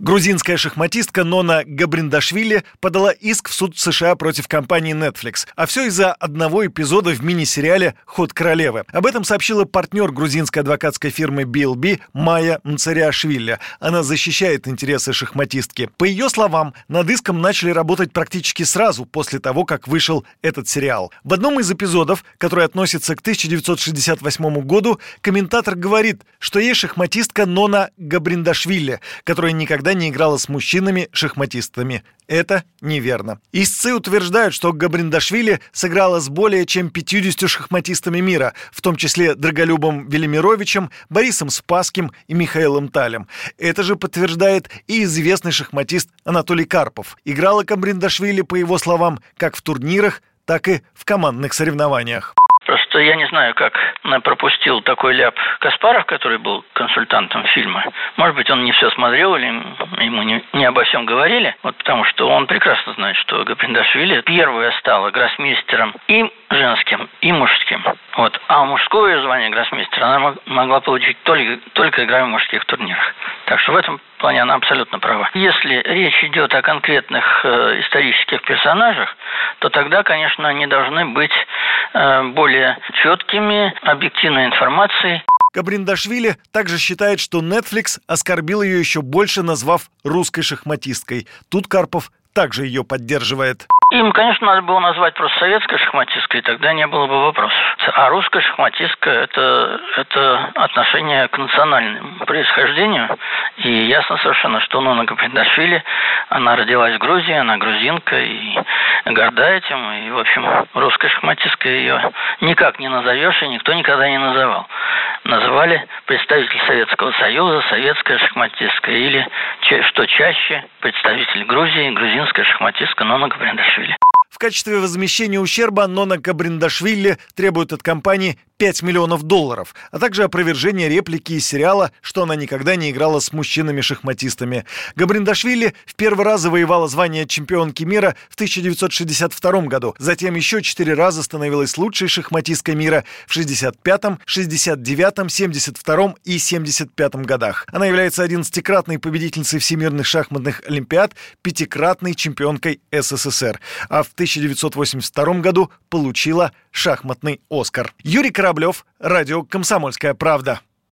Грузинская шахматистка Нона Габриндашвили подала иск в суд США против компании Netflix. А все из-за одного эпизода в мини-сериале «Ход королевы». Об этом сообщила партнер грузинской адвокатской фирмы BLB Майя Мцариашвили. Она защищает интересы шахматистки. По ее словам, над иском начали работать практически сразу после того, как вышел этот сериал. В одном из эпизодов, который относится к 1968 году, комментатор говорит, что есть шахматистка Нона Габриндашвили, которая никогда никогда не играла с мужчинами-шахматистами. Это неверно. Истцы утверждают, что Габриндашвили сыграла с более чем 50 шахматистами мира, в том числе Драголюбом Велимировичем, Борисом Спасским и Михаилом Талем. Это же подтверждает и известный шахматист Анатолий Карпов. Играла Габриндашвили, по его словам, как в турнирах, так и в командных соревнованиях. Просто я не знаю, как пропустил такой ляп Каспаров, который был консультантом фильма. Может быть, он не все смотрел или ему не, не обо всем говорили. Вот потому что он прекрасно знает, что Гаприндашвили первая стала гроссмейстером и женским, и мужским. Вот. А мужское звание гроссмейстера она могла получить только, только играя в мужских турнирах. Так что в этом плане она абсолютно права. Если речь идет о конкретных э, исторических персонажах, то тогда, конечно, они должны быть э, более четкими, объективной информацией. Кабриндашвили также считает, что Netflix оскорбил ее еще больше, назвав русской шахматисткой. Тут Карпов также ее поддерживает. Им, конечно, надо было назвать просто советской шахматисткой, тогда не было бы вопросов. А русская шахматистка это, – это отношение к национальному происхождению. И ясно совершенно, что Нона Габриндашвили, она родилась в Грузии, она грузинка и горда этим. И, в общем, русской шахматисткой ее никак не назовешь, и никто никогда не называл. Называли представитель Советского Союза, советская шахматистка, или, что чаще, представитель Грузии, грузинская шахматистка Нона Габриндашвили. Качестве возмещения ущерба Нона Кабриндашвили требует от компании 5 миллионов долларов, а также опровержение реплики из сериала, что она никогда не играла с мужчинами-шахматистами. Габриндашвили в первый раз завоевала звание чемпионки мира в 1962 году, затем еще четыре раза становилась лучшей шахматисткой мира в 65-м, 69-м, 72-м и 75-м годах. Она является 11-кратной победительницей всемирных шахматных олимпиад, пятикратной чемпионкой СССР, а в 1982 году получила шахматный «Оскар». Юрий Кораблев, радио «Комсомольская правда».